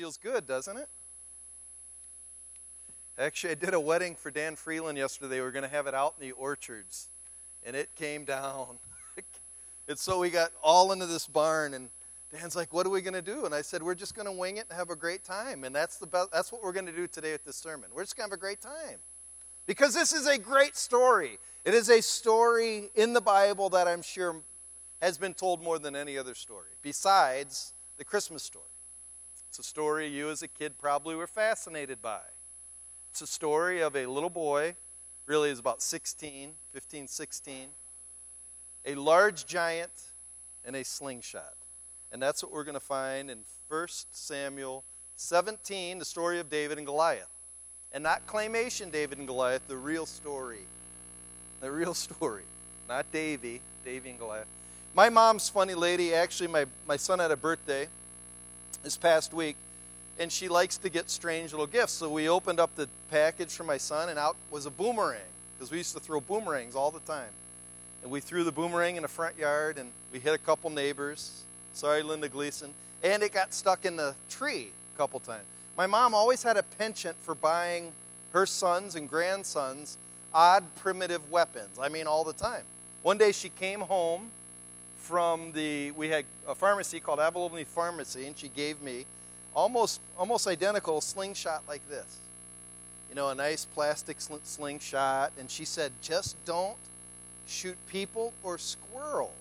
Feels good, doesn't it? Actually, I did a wedding for Dan Freeland yesterday. We were going to have it out in the orchards, and it came down. and so we got all into this barn, and Dan's like, "What are we going to do?" And I said, "We're just going to wing it and have a great time." And that's the best, that's what we're going to do today with this sermon. We're just going to have a great time because this is a great story. It is a story in the Bible that I'm sure has been told more than any other story, besides the Christmas story. It's a story you as a kid probably were fascinated by. It's a story of a little boy, really is about 16, 15, 16, a large giant, and a slingshot. And that's what we're going to find in 1 Samuel 17, the story of David and Goliath. And not claymation David and Goliath, the real story. The real story. Not Davy, Davy and Goliath. My mom's funny lady. Actually, my, my son had a birthday this past week, and she likes to get strange little gifts. So we opened up the package for my son, and out was a boomerang, because we used to throw boomerangs all the time. And we threw the boomerang in the front yard, and we hit a couple neighbors. Sorry, Linda Gleason. And it got stuck in the tree a couple times. My mom always had a penchant for buying her sons and grandsons odd primitive weapons. I mean, all the time. One day she came home from the, we had a pharmacy called Avalon Pharmacy, and she gave me almost, almost identical slingshot like this. You know, a nice plastic sl- slingshot. And she said, just don't shoot people or squirrels.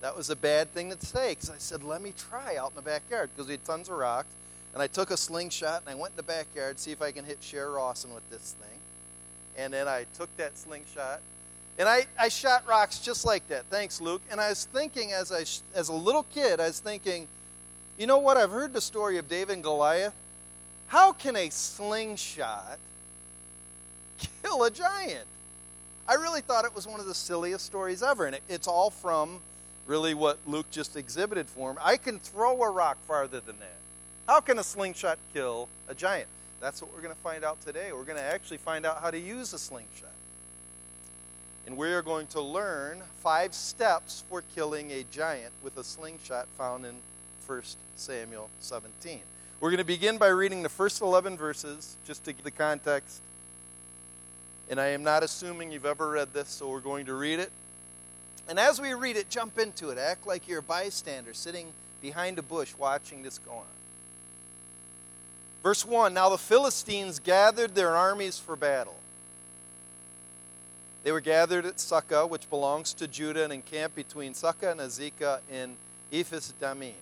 That was a bad thing to say because I said, let me try out in the backyard because we had tons of rocks. And I took a slingshot and I went in the backyard to see if I can hit Cher Rawson with this thing. And then I took that slingshot and I, I shot rocks just like that. Thanks, Luke. And I was thinking, as, I, as a little kid, I was thinking, you know what? I've heard the story of David and Goliath. How can a slingshot kill a giant? I really thought it was one of the silliest stories ever. And it, it's all from really what Luke just exhibited for him. I can throw a rock farther than that. How can a slingshot kill a giant? That's what we're going to find out today. We're going to actually find out how to use a slingshot. And we are going to learn five steps for killing a giant with a slingshot found in 1 Samuel 17. We're going to begin by reading the first 11 verses just to get the context. And I am not assuming you've ever read this, so we're going to read it. And as we read it, jump into it. Act like you're a bystander sitting behind a bush watching this go on. Verse 1 Now the Philistines gathered their armies for battle. They were gathered at Socoh, which belongs to Judah, and encamped between Socoh and Azekah in Ephes Dammim.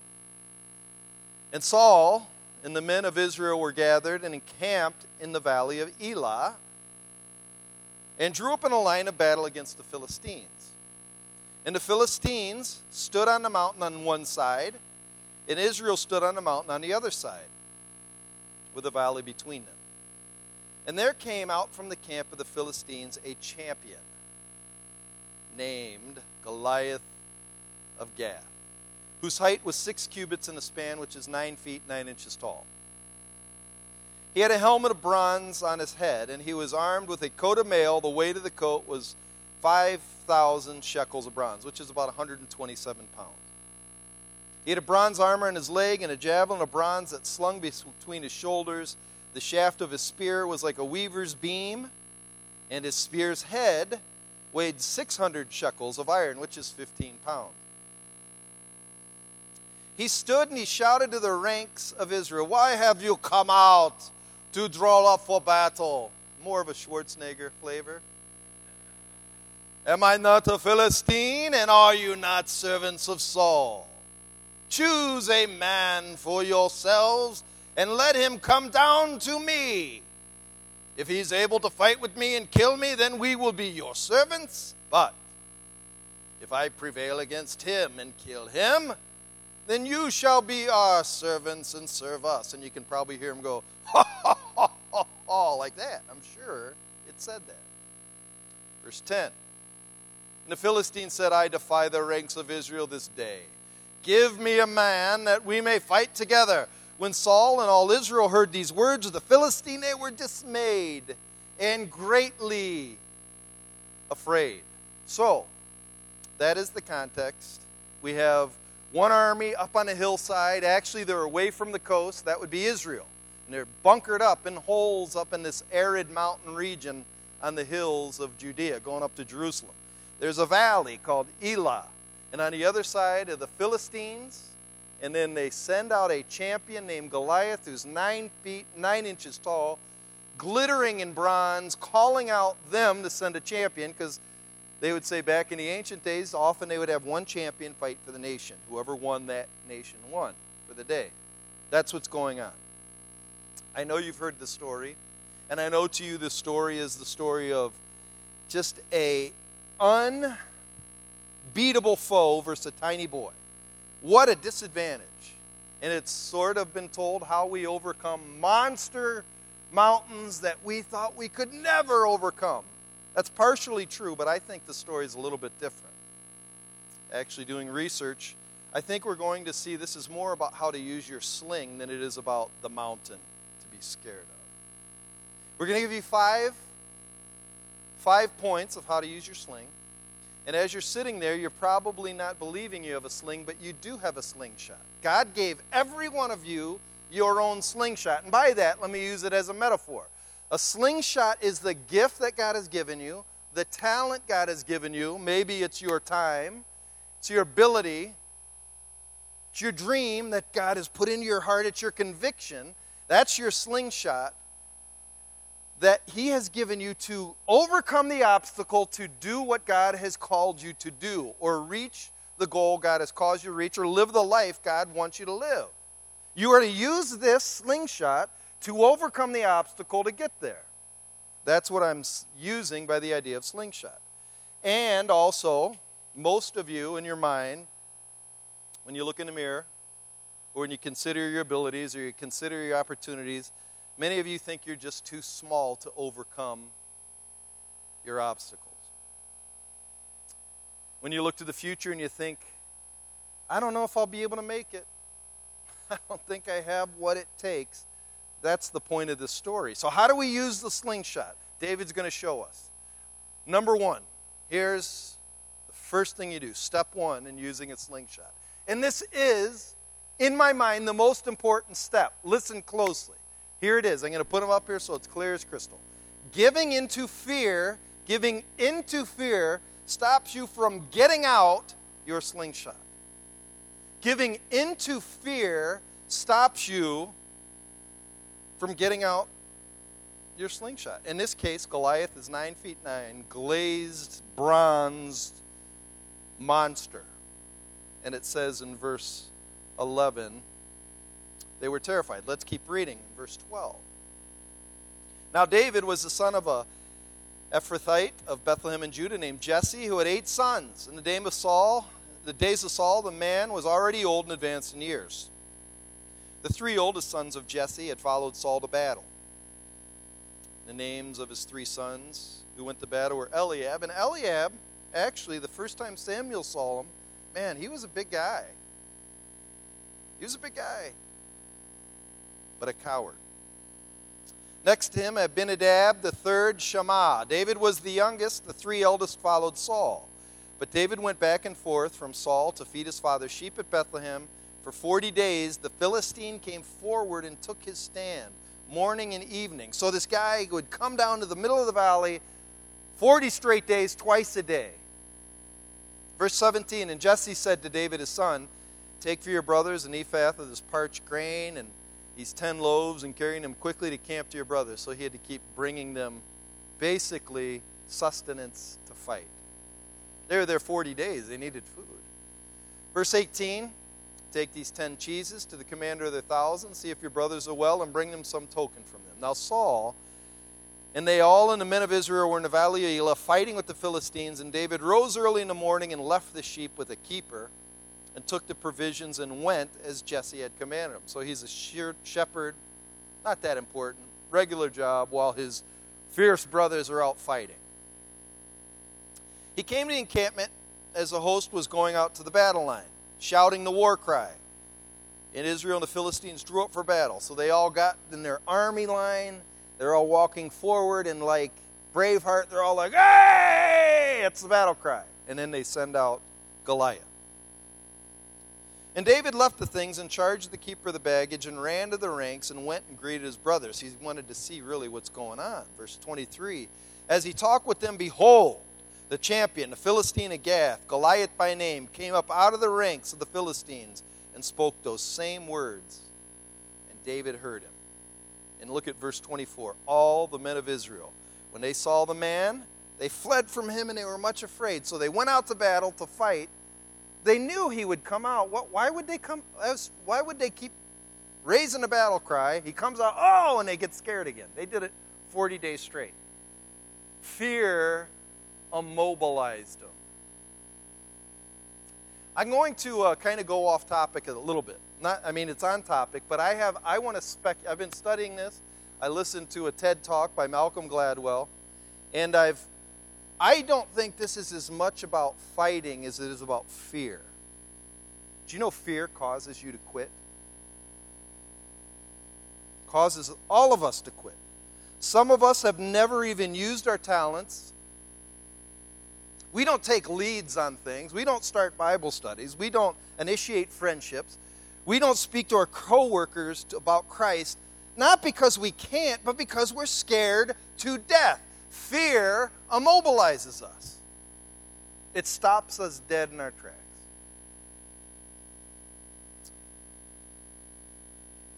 And Saul and the men of Israel were gathered and encamped in the valley of Elah and drew up in a line of battle against the Philistines. And the Philistines stood on the mountain on one side, and Israel stood on the mountain on the other side, with a valley between them. And there came out from the camp of the Philistines a champion named Goliath of Gath, whose height was six cubits in a span, which is nine feet nine inches tall. He had a helmet of bronze on his head, and he was armed with a coat of mail. The weight of the coat was 5,000 shekels of bronze, which is about 127 pounds. He had a bronze armor in his leg and a javelin of bronze that slung between his shoulders the shaft of his spear was like a weaver's beam, and his spear's head weighed 600 shekels of iron, which is 15 pounds. He stood and he shouted to the ranks of Israel, Why have you come out to draw up for battle? More of a Schwarzenegger flavor. Am I not a Philistine, and are you not servants of Saul? Choose a man for yourselves and let him come down to me. If he is able to fight with me and kill me, then we will be your servants. But if I prevail against him and kill him, then you shall be our servants and serve us. And you can probably hear him go, ha, ha, ha, ha, like that. I'm sure it said that. Verse 10. And the Philistine said, I defy the ranks of Israel this day. Give me a man that we may fight together. When Saul and all Israel heard these words of the Philistine, they were dismayed and greatly afraid. So, that is the context. We have one army up on a hillside. Actually, they're away from the coast. That would be Israel. And they're bunkered up in holes up in this arid mountain region on the hills of Judea, going up to Jerusalem. There's a valley called Elah. And on the other side are the Philistines. And then they send out a champion named Goliath, who's nine feet, nine inches tall, glittering in bronze, calling out them to send a champion because they would say back in the ancient days, often they would have one champion fight for the nation. Whoever won that nation won for the day. That's what's going on. I know you've heard the story, and I know to you the story is the story of just a unbeatable foe versus a tiny boy. What a disadvantage. And it's sort of been told how we overcome monster mountains that we thought we could never overcome. That's partially true, but I think the story is a little bit different. Actually, doing research, I think we're going to see this is more about how to use your sling than it is about the mountain to be scared of. We're going to give you five, five points of how to use your sling. And as you're sitting there, you're probably not believing you have a sling, but you do have a slingshot. God gave every one of you your own slingshot. And by that, let me use it as a metaphor. A slingshot is the gift that God has given you, the talent God has given you. Maybe it's your time, it's your ability, it's your dream that God has put into your heart, it's your conviction. That's your slingshot that He has given you to overcome the obstacle to do what God has called you to do, or reach the goal God has caused you to reach, or live the life God wants you to live. You are to use this slingshot to overcome the obstacle to get there. That's what I'm using by the idea of slingshot. And also, most of you in your mind, when you look in the mirror, or when you consider your abilities or you consider your opportunities, Many of you think you're just too small to overcome your obstacles. When you look to the future and you think, I don't know if I'll be able to make it, I don't think I have what it takes. That's the point of this story. So, how do we use the slingshot? David's going to show us. Number one, here's the first thing you do step one in using a slingshot. And this is, in my mind, the most important step. Listen closely. Here it is. I'm going to put them up here so it's clear as crystal. Giving into fear, giving into fear stops you from getting out your slingshot. Giving into fear stops you from getting out your slingshot. In this case, Goliath is nine feet nine, glazed, bronzed monster. And it says in verse 11 they were terrified. Let's keep reading. Verse 12. Now, David was the son of a Ephrathite of Bethlehem in Judah named Jesse, who had eight sons. In the days of Saul, the days of Saul, the man was already old and advanced in years. The three oldest sons of Jesse had followed Saul to battle. The names of his three sons who went to battle were Eliab. And Eliab, actually, the first time Samuel saw him, man, he was a big guy. He was a big guy but a coward. Next to him, Abinadab, the third, Shammah. David was the youngest, the three eldest followed Saul. But David went back and forth from Saul to feed his father's sheep at Bethlehem. For 40 days, the Philistine came forward and took his stand, morning and evening. So this guy would come down to the middle of the valley 40 straight days, twice a day. Verse 17 And Jesse said to David his son, Take for your brothers an ephah of this parched grain and these 10 loaves and carrying them quickly to camp to your brothers. So he had to keep bringing them basically sustenance to fight. They were there 40 days, they needed food. Verse 18 Take these 10 cheeses to the commander of the thousand, see if your brothers are well, and bring them some token from them. Now, Saul and they all and the men of Israel were in the valley of Elah fighting with the Philistines, and David rose early in the morning and left the sheep with a keeper and took the provisions and went as Jesse had commanded him. So he's a shepherd, not that important, regular job, while his fierce brothers are out fighting. He came to the encampment as the host was going out to the battle line, shouting the war cry. In Israel, and the Philistines drew up for battle. So they all got in their army line. They're all walking forward, and like Braveheart, they're all like, hey! It's the battle cry. And then they send out Goliath. And David left the things in charge of the keeper of the baggage and ran to the ranks and went and greeted his brothers. He wanted to see really what's going on. Verse 23 As he talked with them, behold, the champion, the Philistine of Gath, Goliath by name, came up out of the ranks of the Philistines and spoke those same words. And David heard him. And look at verse 24. All the men of Israel, when they saw the man, they fled from him and they were much afraid. So they went out to battle to fight they knew he would come out. Why would they come? Why would they keep raising the battle cry? He comes out, oh, and they get scared again. They did it 40 days straight. Fear immobilized them. I'm going to uh, kind of go off topic a little bit. Not, I mean, it's on topic, but I have, I want to spec. I've been studying this. I listened to a TED talk by Malcolm Gladwell, and I've I don't think this is as much about fighting as it is about fear. Do you know fear causes you to quit? Causes all of us to quit. Some of us have never even used our talents. We don't take leads on things. We don't start Bible studies. We don't initiate friendships. We don't speak to our coworkers about Christ, not because we can't, but because we're scared to death. Fear immobilizes us, it stops us dead in our tracks.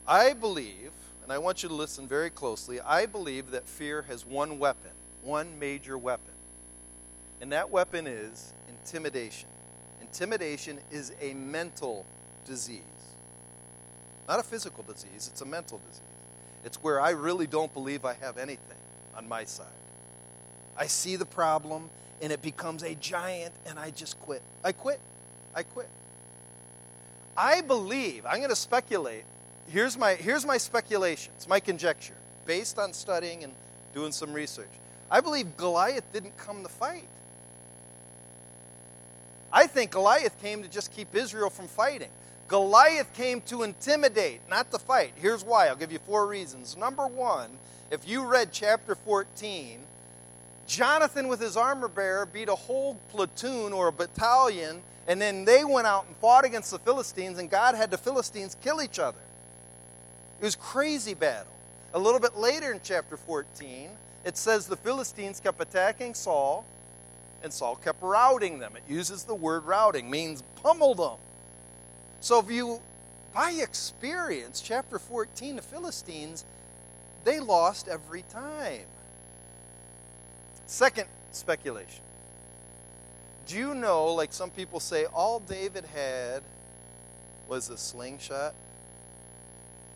I believe, and I want you to listen very closely, I believe that fear has one weapon, one major weapon. And that weapon is intimidation. Intimidation is a mental disease. Not a physical disease, it's a mental disease. It's where I really don't believe I have anything on my side. I see the problem and it becomes a giant and I just quit. I quit. I quit. I believe, I'm going to speculate. Here's my, here's my speculation, it's my conjecture, based on studying and doing some research. I believe Goliath didn't come to fight. I think Goliath came to just keep Israel from fighting. Goliath came to intimidate, not to fight. Here's why. I'll give you four reasons. Number one, if you read chapter 14, Jonathan, with his armor bearer, beat a whole platoon or a battalion, and then they went out and fought against the Philistines, and God had the Philistines kill each other. It was crazy battle. A little bit later in chapter 14, it says the Philistines kept attacking Saul, and Saul kept routing them. It uses the word routing, means pummel them. So if you, by experience, chapter 14, the Philistines, they lost every time. Second speculation. Do you know, like some people say, all David had was a slingshot?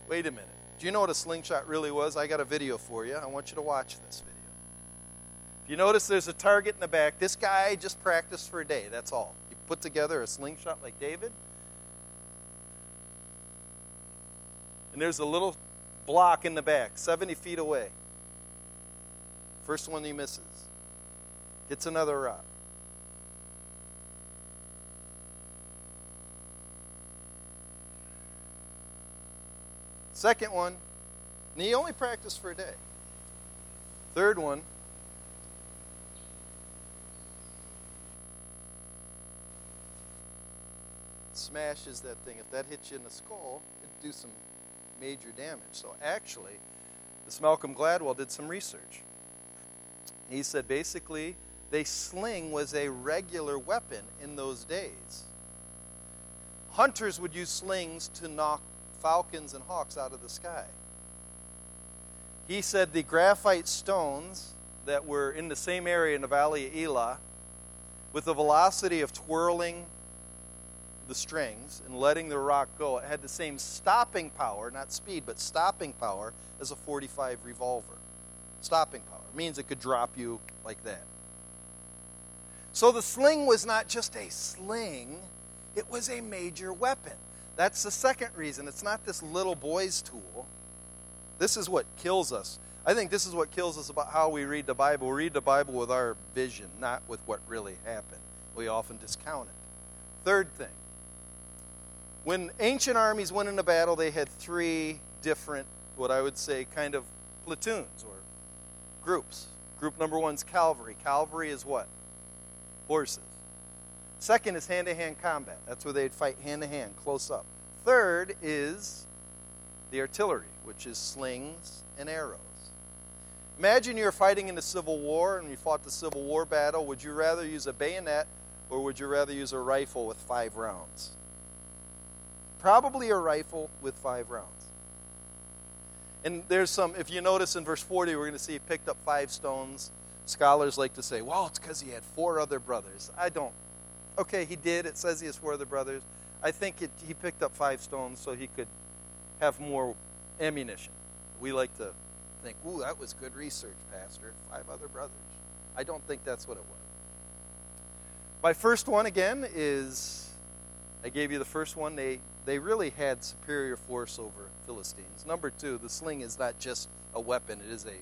Wait a minute. Do you know what a slingshot really was? I got a video for you. I want you to watch this video. If you notice there's a target in the back, this guy just practiced for a day. That's all. He put together a slingshot like David. And there's a little block in the back, 70 feet away. First one he misses. Gets another rock. Second one, and he only practiced for a day. Third one, smashes that thing. If that hits you in the skull, it'd do some major damage. So actually, this Malcolm Gladwell did some research. He said basically, the sling was a regular weapon in those days. Hunters would use slings to knock falcons and hawks out of the sky. He said the graphite stones that were in the same area in the valley of Elah, with the velocity of twirling the strings and letting the rock go, it had the same stopping power, not speed, but stopping power as a 45 revolver. Stopping power means it could drop you like that. So the sling was not just a sling, it was a major weapon. That's the second reason. It's not this little boy's tool. This is what kills us. I think this is what kills us about how we read the Bible. We read the Bible with our vision, not with what really happened. We often discount it. Third thing when ancient armies went into battle, they had three different, what I would say, kind of platoons or groups. Group number one is cavalry. Cavalry is what? Horses. Second is hand to hand combat. That's where they'd fight hand to hand, close up. Third is the artillery, which is slings and arrows. Imagine you're fighting in the Civil War and you fought the Civil War battle. Would you rather use a bayonet or would you rather use a rifle with five rounds? Probably a rifle with five rounds. And there's some, if you notice in verse 40, we're going to see he picked up five stones. Scholars like to say, well, it's because he had four other brothers. I don't. Okay, he did. It says he has four other brothers. I think it, he picked up five stones so he could have more ammunition. We like to think, ooh, that was good research, Pastor. Five other brothers. I don't think that's what it was. My first one, again, is I gave you the first one. They, they really had superior force over Philistines. Number two, the sling is not just a weapon, it is a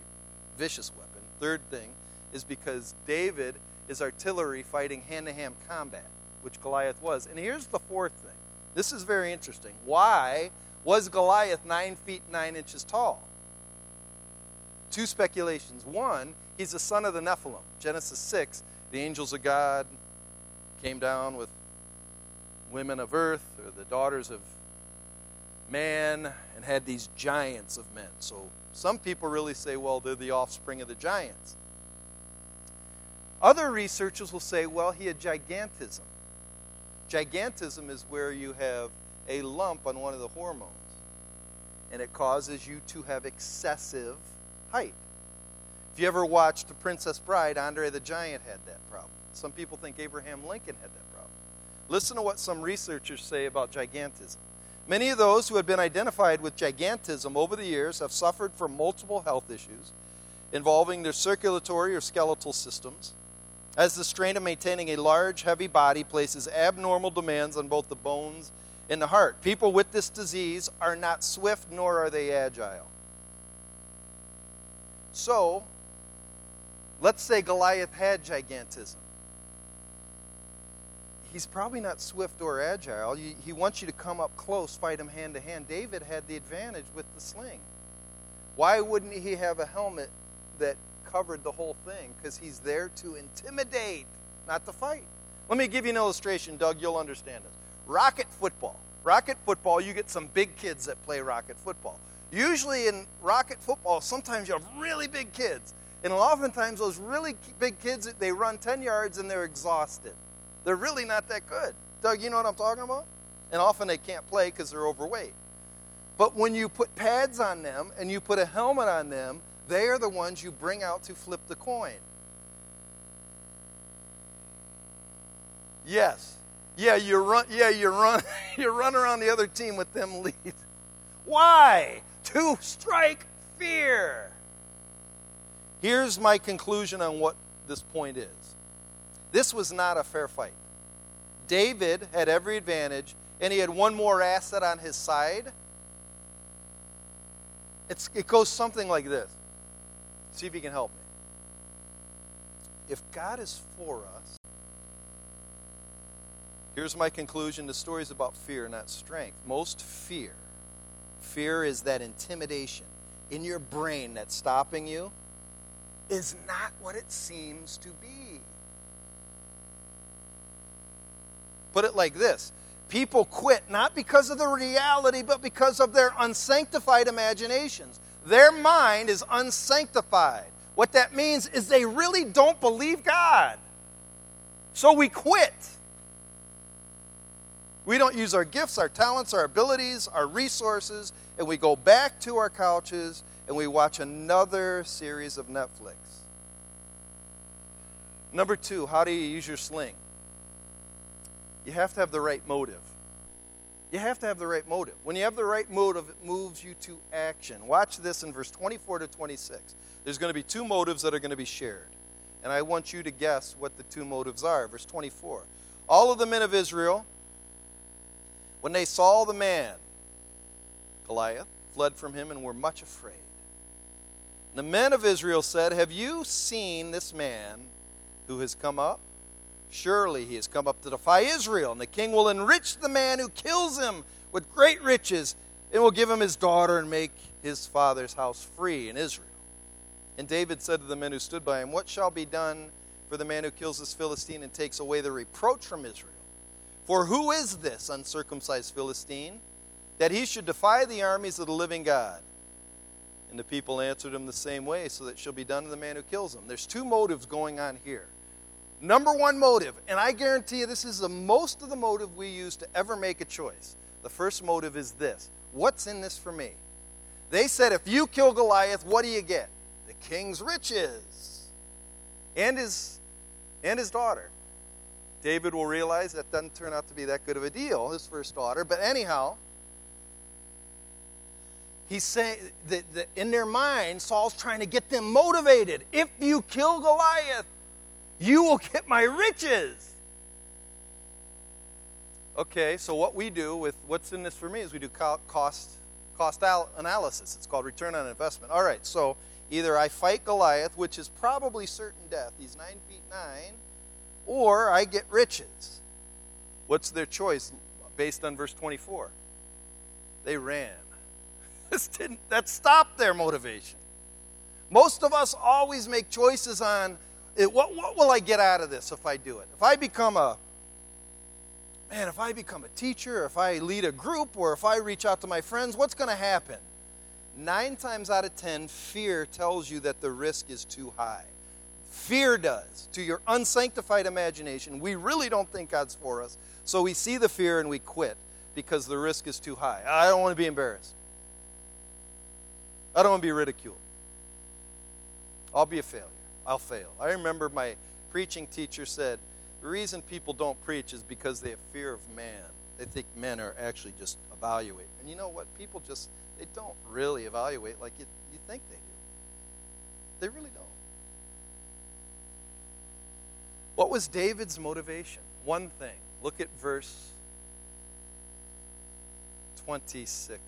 vicious weapon. Third thing is because David is artillery fighting hand to hand combat, which Goliath was. And here's the fourth thing. This is very interesting. Why was Goliath nine feet nine inches tall? Two speculations. One, he's the son of the Nephilim. Genesis 6, the angels of God came down with women of earth, or the daughters of man, and had these giants of men. So some people really say, well, they're the offspring of the giants. Other researchers will say, well, he had gigantism. Gigantism is where you have a lump on one of the hormones, and it causes you to have excessive height. If you ever watched The Princess Bride, Andre the Giant had that problem. Some people think Abraham Lincoln had that problem. Listen to what some researchers say about gigantism. Many of those who have been identified with gigantism over the years have suffered from multiple health issues involving their circulatory or skeletal systems, as the strain of maintaining a large, heavy body places abnormal demands on both the bones and the heart. People with this disease are not swift nor are they agile. So, let's say Goliath had gigantism. He's probably not swift or agile. He wants you to come up close, fight him hand to hand. David had the advantage with the sling. Why wouldn't he have a helmet that covered the whole thing? Because he's there to intimidate, not to fight. Let me give you an illustration, Doug. You'll understand this. Rocket football. Rocket football, you get some big kids that play rocket football. Usually in rocket football, sometimes you have really big kids. And oftentimes those really big kids, they run 10 yards and they're exhausted. They're really not that good. Doug, you know what I'm talking about? And often they can't play because they're overweight. But when you put pads on them and you put a helmet on them, they are the ones you bring out to flip the coin. Yes. Yeah, you run yeah, you run you run around the other team with them lead. Why? to strike fear. Here's my conclusion on what this point is this was not a fair fight. David had every advantage, and he had one more asset on his side. It's, it goes something like this. See if you can help me. If God is for us, here's my conclusion the story is about fear, not strength. Most fear Fear is that intimidation in your brain that's stopping you, is not what it seems to be. Put it like this people quit not because of the reality, but because of their unsanctified imaginations. Their mind is unsanctified. What that means is they really don't believe God. So we quit. We don't use our gifts, our talents, our abilities, our resources, and we go back to our couches and we watch another series of Netflix. Number two, how do you use your sling? You have to have the right motive. You have to have the right motive. When you have the right motive, it moves you to action. Watch this in verse 24 to 26. There's going to be two motives that are going to be shared. And I want you to guess what the two motives are. Verse 24. All of the men of Israel when they saw the man, Goliath, fled from him and were much afraid. The men of Israel said, Have you seen this man who has come up? Surely he has come up to defy Israel, and the king will enrich the man who kills him with great riches, and will give him his daughter and make his father's house free in Israel. And David said to the men who stood by him, What shall be done for the man who kills this Philistine and takes away the reproach from Israel. For who is this uncircumcised Philistine that he should defy the armies of the living God? And the people answered him the same way, so that it shall be done to the man who kills him. There's two motives going on here. Number one motive, and I guarantee you this is the most of the motive we use to ever make a choice. The first motive is this What's in this for me? They said, if you kill Goliath, what do you get? The king's riches and his, and his daughter. David will realize that doesn't turn out to be that good of a deal, his first daughter. But anyhow, he's saying that, that in their mind, Saul's trying to get them motivated. If you kill Goliath, you will get my riches. Okay, so what we do with what's in this for me is we do cost cost analysis. It's called return on investment. All right, so either I fight Goliath, which is probably certain death. He's nine feet nine, or I get riches. What's their choice based on verse 24? They ran. This didn't, that stopped their motivation. Most of us always make choices on what, what will I get out of this if I do it? If I become a, man, if I become a teacher, if I lead a group, or if I reach out to my friends, what's going to happen? Nine times out of ten, fear tells you that the risk is too high. Fear does to your unsanctified imagination. We really don't think God's for us. So we see the fear and we quit because the risk is too high. I don't want to be embarrassed. I don't want to be ridiculed. I'll be a failure. I'll fail. I remember my preaching teacher said, the reason people don't preach is because they have fear of man. They think men are actually just evaluate. And you know what? People just, they don't really evaluate like you, you think they do. They really don't. What was David's motivation? One thing. Look at verse 26.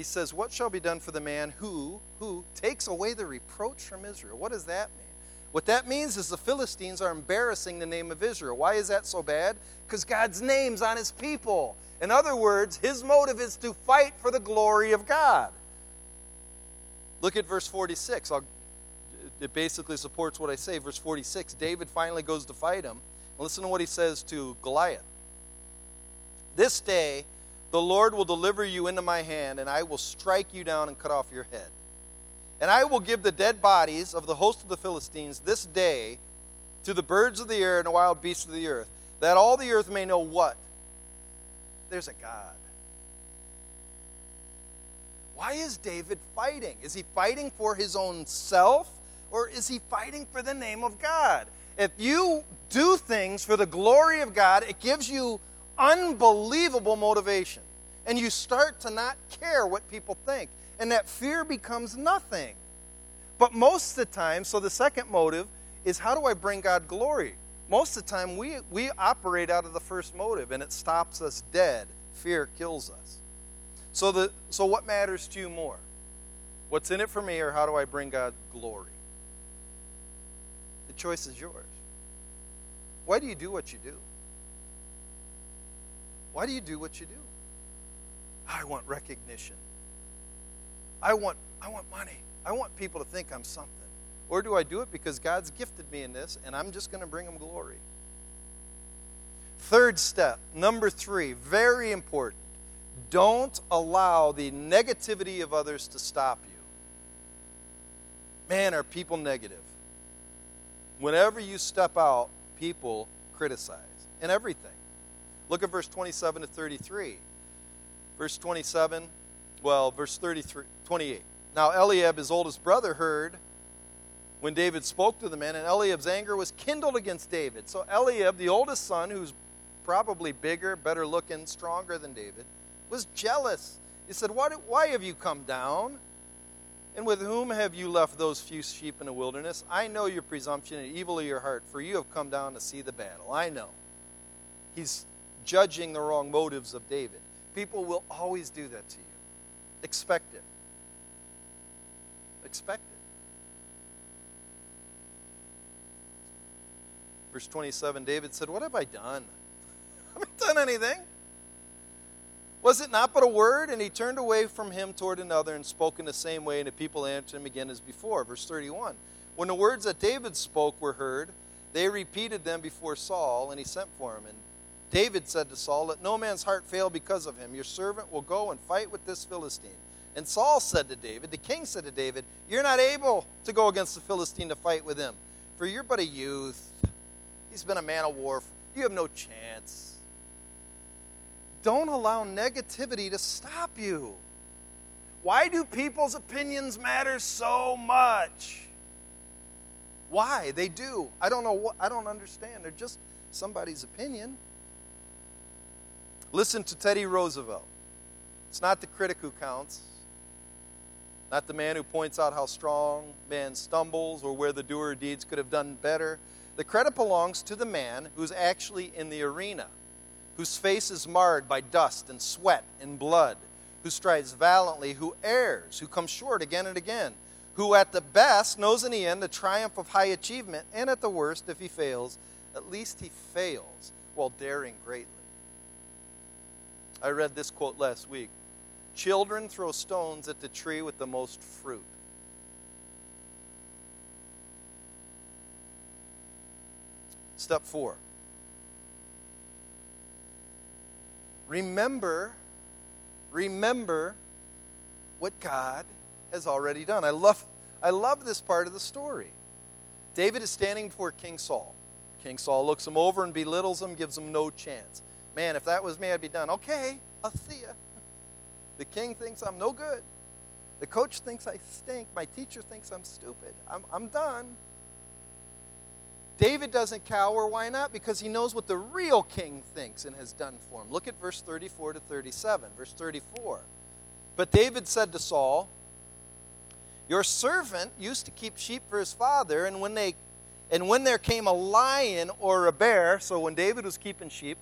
He says, What shall be done for the man who, who takes away the reproach from Israel? What does that mean? What that means is the Philistines are embarrassing the name of Israel. Why is that so bad? Because God's name's on his people. In other words, his motive is to fight for the glory of God. Look at verse 46. I'll it basically supports what I say. Verse 46 David finally goes to fight him. Listen to what he says to Goliath. This day the Lord will deliver you into my hand, and I will strike you down and cut off your head. And I will give the dead bodies of the host of the Philistines this day to the birds of the air and the wild beasts of the earth, that all the earth may know what? There's a God. Why is David fighting? Is he fighting for his own self? or is he fighting for the name of God? If you do things for the glory of God, it gives you unbelievable motivation. And you start to not care what people think. And that fear becomes nothing. But most of the time, so the second motive is how do I bring God glory? Most of the time, we, we operate out of the first motive, and it stops us dead. Fear kills us. So, the, so what matters to you more? What's in it for me, or how do I bring God glory? The choice is yours. Why do you do what you do? Why do you do what you do? I want recognition. I want I want money. I want people to think I'm something. Or do I do it because God's gifted me in this and I'm just going to bring him glory? Third step, number 3, very important. Don't allow the negativity of others to stop you. Man, are people negative? Whenever you step out, people criticize in everything. Look at verse 27 to 33. Verse 27, well, verse 33, 28. Now Eliab, his oldest brother, heard when David spoke to the men, and Eliab's anger was kindled against David. So Eliab, the oldest son, who's probably bigger, better looking, stronger than David, was jealous. He said, Why, why have you come down? And with whom have you left those few sheep in the wilderness? I know your presumption and evil of your heart, for you have come down to see the battle. I know. He's judging the wrong motives of David. People will always do that to you. Expect it. Expect it. Verse 27 David said, What have I done? I haven't done anything. Was it not but a word? And he turned away from him toward another and spoke in the same way, and the people answered him again as before. Verse 31. When the words that David spoke were heard, they repeated them before Saul, and he sent for him. And David said to Saul, Let no man's heart fail because of him. Your servant will go and fight with this Philistine. And Saul said to David, the king said to David, You're not able to go against the Philistine to fight with him, for you're but a youth. He's been a man of war. You have no chance. Don't allow negativity to stop you. Why do people's opinions matter so much? Why? They do. I don't know what I don't understand. They're just somebody's opinion. Listen to Teddy Roosevelt. It's not the critic who counts, not the man who points out how strong man stumbles or where the doer of deeds could have done better. The credit belongs to the man who's actually in the arena, whose face is marred by dust and sweat and blood, who strives valiantly, who errs, who comes short again and again, who at the best knows in the end the triumph of high achievement, and at the worst, if he fails, at least he fails while daring greatly. I read this quote last week Children throw stones at the tree with the most fruit. Step four. Remember, remember what God has already done. I love, I love this part of the story. David is standing before King Saul. King Saul looks him over and belittles him, gives him no chance. Man, if that was me, I'd be done. Okay, I'll see you. The king thinks I'm no good. The coach thinks I stink. My teacher thinks I'm stupid. I'm, I'm done. David doesn't cower. Why not? Because he knows what the real king thinks and has done for him. Look at verse 34 to 37. Verse 34. But David said to Saul, Your servant used to keep sheep for his father, and when they and when there came a lion or a bear, so when David was keeping sheep,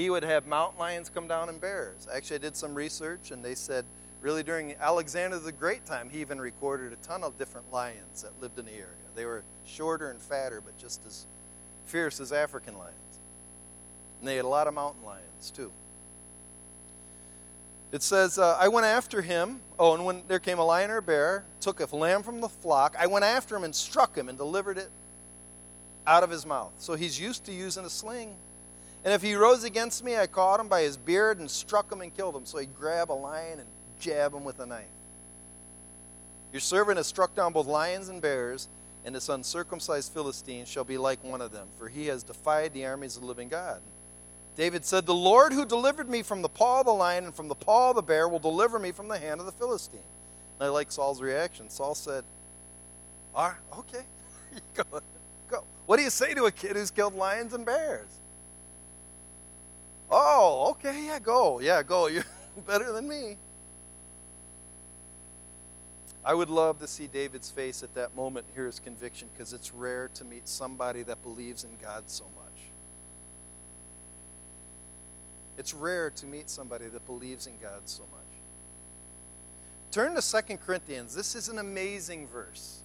he would have mountain lions come down and bears. Actually, I did some research, and they said really during Alexander the Great time, he even recorded a ton of different lions that lived in the area. They were shorter and fatter, but just as fierce as African lions. And they had a lot of mountain lions, too. It says, uh, I went after him. Oh, and when there came a lion or a bear, took a lamb from the flock, I went after him and struck him and delivered it out of his mouth. So he's used to using a sling and if he rose against me, I caught him by his beard and struck him and killed him. So he'd grab a lion and jab him with a knife. Your servant has struck down both lions and bears, and this uncircumcised Philistine shall be like one of them, for he has defied the armies of the living God. David said, The Lord who delivered me from the paw of the lion and from the paw of the bear will deliver me from the hand of the Philistine. And I like Saul's reaction. Saul said, All right, okay, go, go. What do you say to a kid who's killed lions and bears? Oh, okay, yeah, go. Yeah, go. You're better than me. I would love to see David's face at that moment, hear his conviction, because it's rare to meet somebody that believes in God so much. It's rare to meet somebody that believes in God so much. Turn to Second Corinthians. This is an amazing verse.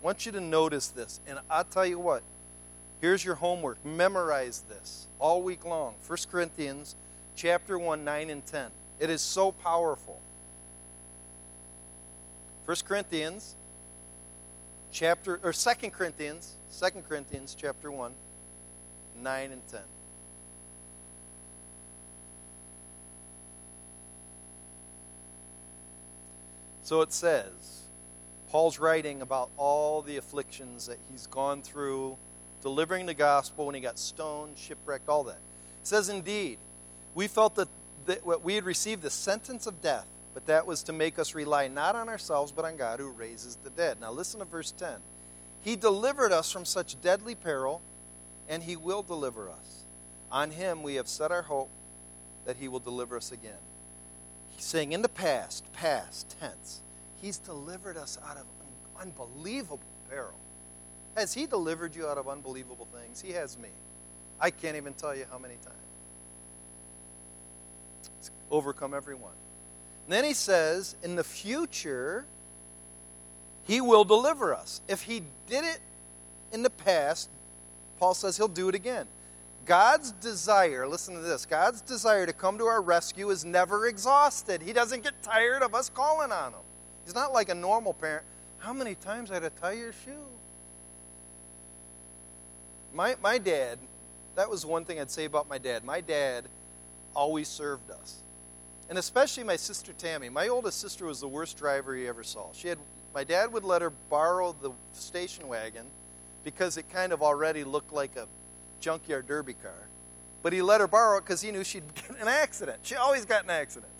I want you to notice this. And I'll tell you what, Here's your homework. Memorize this all week long. 1 Corinthians chapter 1, 9 and 10. It is so powerful. 1 Corinthians chapter or 2 Corinthians, 2 Corinthians chapter 1, 9 and 10. So it says, Paul's writing about all the afflictions that he's gone through delivering the gospel when he got stoned, shipwrecked, all that. It says, Indeed, we felt that, that we had received the sentence of death, but that was to make us rely not on ourselves, but on God who raises the dead. Now listen to verse 10. He delivered us from such deadly peril, and he will deliver us. On him we have set our hope that he will deliver us again. He's saying in the past, past tense, he's delivered us out of unbelievable peril. Has He delivered you out of unbelievable things? He has me. I can't even tell you how many times. It's overcome everyone. And then He says, in the future, He will deliver us. If He did it in the past, Paul says He'll do it again. God's desire, listen to this, God's desire to come to our rescue is never exhausted. He doesn't get tired of us calling on Him. He's not like a normal parent. How many times I had to tie your shoe? My, my dad, that was one thing I'd say about my dad. My dad always served us. And especially my sister Tammy. My oldest sister was the worst driver he ever saw. She had my dad would let her borrow the station wagon because it kind of already looked like a junkyard derby car. But he let her borrow it because he knew she'd get an accident. She always got an accident.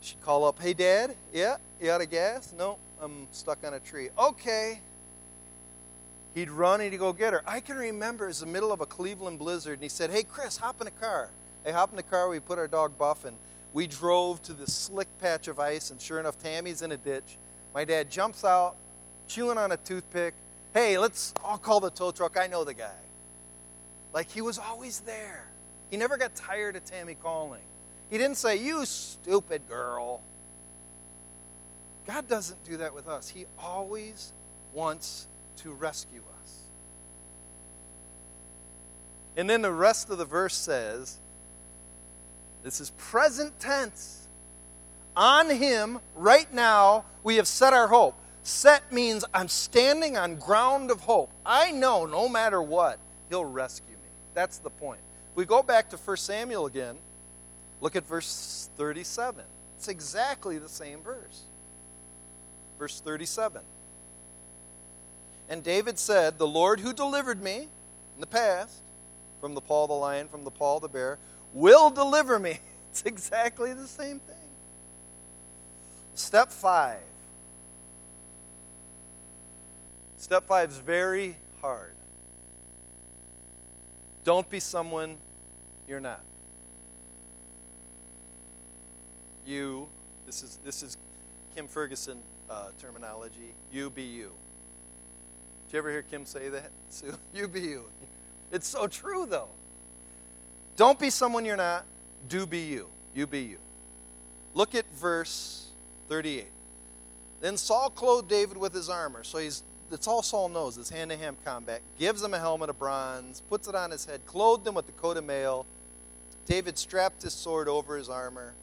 She'd call up, Hey, Dad, yeah, you out of gas? No, I'm stuck on a tree. Okay. He'd run and he'd go get her. I can remember it was the middle of a Cleveland blizzard, and he said, Hey, Chris, hop in the car. I hop in the car, we put our dog Buff and We drove to this slick patch of ice, and sure enough, Tammy's in a ditch. My dad jumps out, chewing on a toothpick. Hey, let's, I'll call the tow truck. I know the guy. Like he was always there. He never got tired of Tammy calling. He didn't say, You stupid girl. God doesn't do that with us. He always wants to rescue us. And then the rest of the verse says, This is present tense. On Him, right now, we have set our hope. Set means I'm standing on ground of hope. I know no matter what, He'll rescue me. That's the point. We go back to 1 Samuel again, look at verse 37. It's exactly the same verse. Verse 37. And David said, The Lord who delivered me in the past, from the paw of the lion, from the paw of the bear, will deliver me. It's exactly the same thing. Step five. Step five is very hard. Don't be someone you're not. You, this is, this is Kim Ferguson uh, terminology, you be you. Did you ever hear Kim say that? Sue? You be you. It's so true, though. Don't be someone you're not. Do be you. You be you. Look at verse 38. Then Saul clothed David with his armor. So he's that's all Saul knows is hand to hand combat. Gives him a helmet of bronze, puts it on his head, clothed him with the coat of mail. David strapped his sword over his armor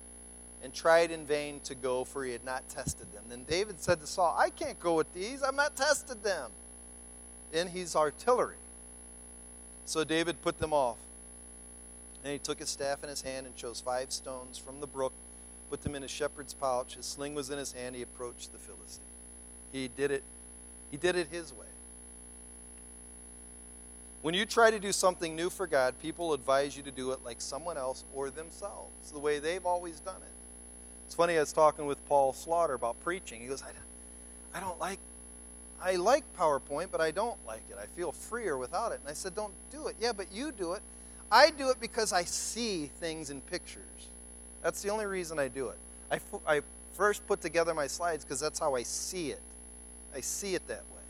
and tried in vain to go, for he had not tested them. Then David said to Saul, I can't go with these, I've not tested them. And his artillery. So David put them off. And he took his staff in his hand and chose five stones from the brook, put them in his shepherd's pouch. His sling was in his hand. He approached the Philistine. He did it he did it his way. When you try to do something new for God, people advise you to do it like someone else or themselves, the way they've always done it. It's funny, I was talking with Paul Slaughter about preaching. He goes, I, I don't like, I like PowerPoint, but I don't like it. I feel freer without it. And I said, Don't do it. Yeah, but you do it. I do it because I see things in pictures. That's the only reason I do it. I, I first put together my slides because that's how I see it. I see it that way.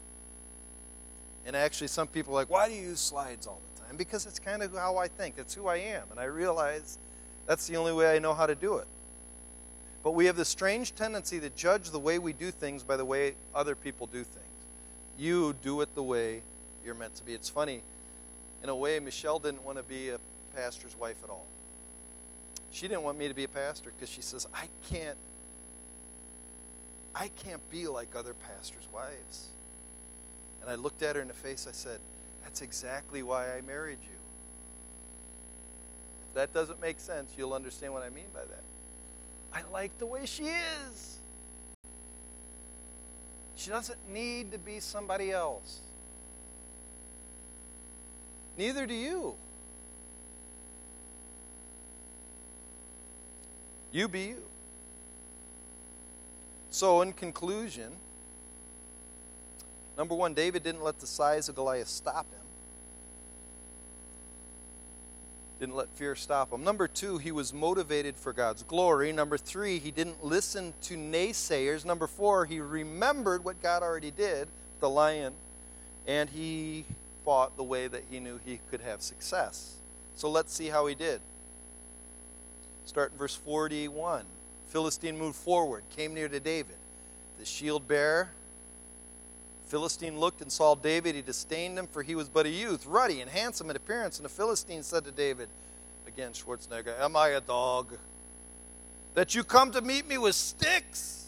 And actually, some people are like, why do you use slides all the time? Because it's kind of how I think. It's who I am. And I realize that's the only way I know how to do it. But we have this strange tendency to judge the way we do things by the way other people do things. You do it the way you're meant to be. It's funny. In a way, Michelle didn't want to be a pastor's wife at all. She didn't want me to be a pastor because she says, I can't I can't be like other pastors' wives. And I looked at her in the face. I said, That's exactly why I married you. If that doesn't make sense, you'll understand what I mean by that. I like the way she is. She doesn't need to be somebody else. Neither do you. You be you. So, in conclusion, number one, David didn't let the size of Goliath stop him. Didn't let fear stop him. Number two, he was motivated for God's glory. Number three, he didn't listen to naysayers. Number four, he remembered what God already did, the lion, and he fought the way that he knew he could have success. So let's see how he did. Start in verse 41. Philistine moved forward, came near to David. The shield bearer, Philistine looked and saw David. He disdained him, for he was but a youth, ruddy and handsome in appearance. And the Philistine said to David, again, Schwarzenegger, Am I a dog? That you come to meet me with sticks?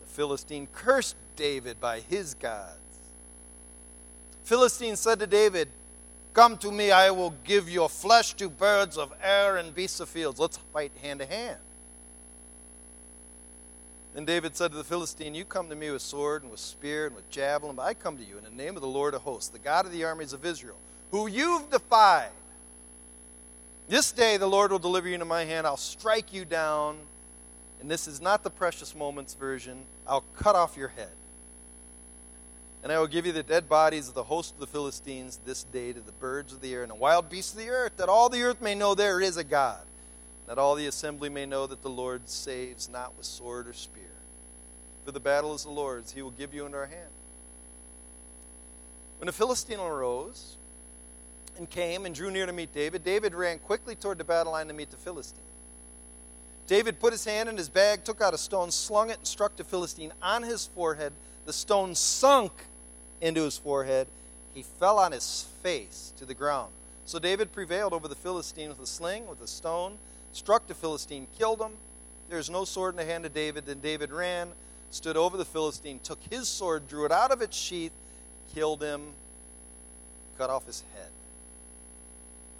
The Philistine cursed David by his gods. Philistine said to David, Come to me, I will give your flesh to birds of air and beasts of fields. Let's fight hand to hand. Then David said to the Philistine, You come to me with sword and with spear and with javelin, but I come to you in the name of the Lord of hosts, the God of the armies of Israel, who you've defied. This day the Lord will deliver you into my hand. I'll strike you down. And this is not the precious moments version. I'll cut off your head. And I will give you the dead bodies of the host of the Philistines this day to the birds of the air and the wild beasts of the earth, that all the earth may know there is a God that all the assembly may know that the Lord saves not with sword or spear. For the battle is the Lord's, he will give you into our hand. When the Philistine arose and came and drew near to meet David, David ran quickly toward the battle line to meet the Philistine. David put his hand in his bag, took out a stone, slung it, and struck the Philistine on his forehead. The stone sunk into his forehead. He fell on his face to the ground. So David prevailed over the Philistine with a sling, with a stone struck the Philistine, killed him. There is no sword in the hand of David. Then David ran, stood over the Philistine, took his sword, drew it out of its sheath, killed him, cut off his head.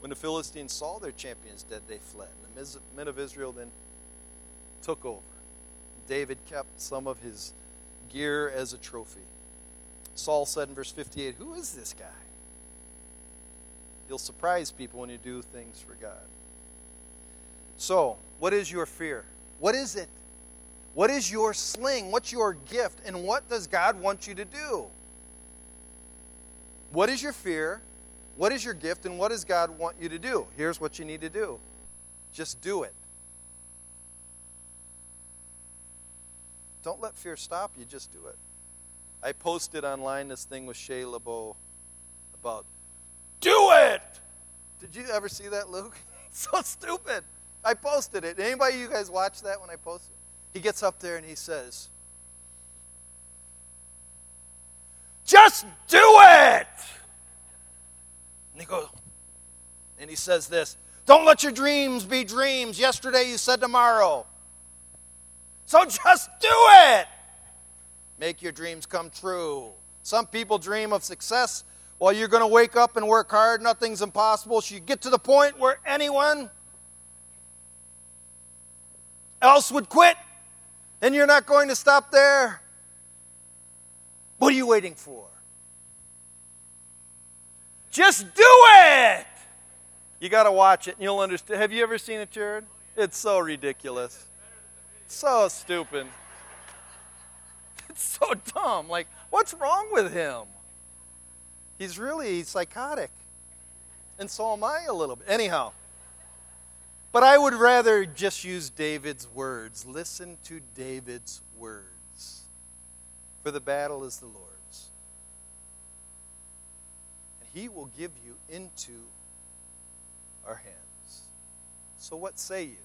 When the Philistines saw their champions dead, they fled. And the men of Israel then took over. David kept some of his gear as a trophy. Saul said in verse 58, Who is this guy? You'll surprise people when you do things for God. So, what is your fear? What is it? What is your sling? What's your gift? And what does God want you to do? What is your fear? What is your gift? And what does God want you to do? Here's what you need to do just do it. Don't let fear stop you, just do it. I posted online this thing with Shia LaBeouf about do it. Did you ever see that, Luke? so stupid. I posted it. Anybody you guys watch that when I posted it? He gets up there and he says, Just do it! And he goes, and he says this Don't let your dreams be dreams. Yesterday you said tomorrow. So just do it! Make your dreams come true. Some people dream of success while you're going to wake up and work hard. Nothing's impossible. So you get to the point where anyone else would quit, and you're not going to stop there. What are you waiting for? Just do it! You got to watch it and you'll understand. Have you ever seen it, Jared? It's so ridiculous. So stupid. It's so dumb. Like, what's wrong with him? He's really psychotic. And so am I a little bit. Anyhow. But I would rather just use David's words. Listen to David's words. For the battle is the Lord's. And he will give you into our hands. So what say you?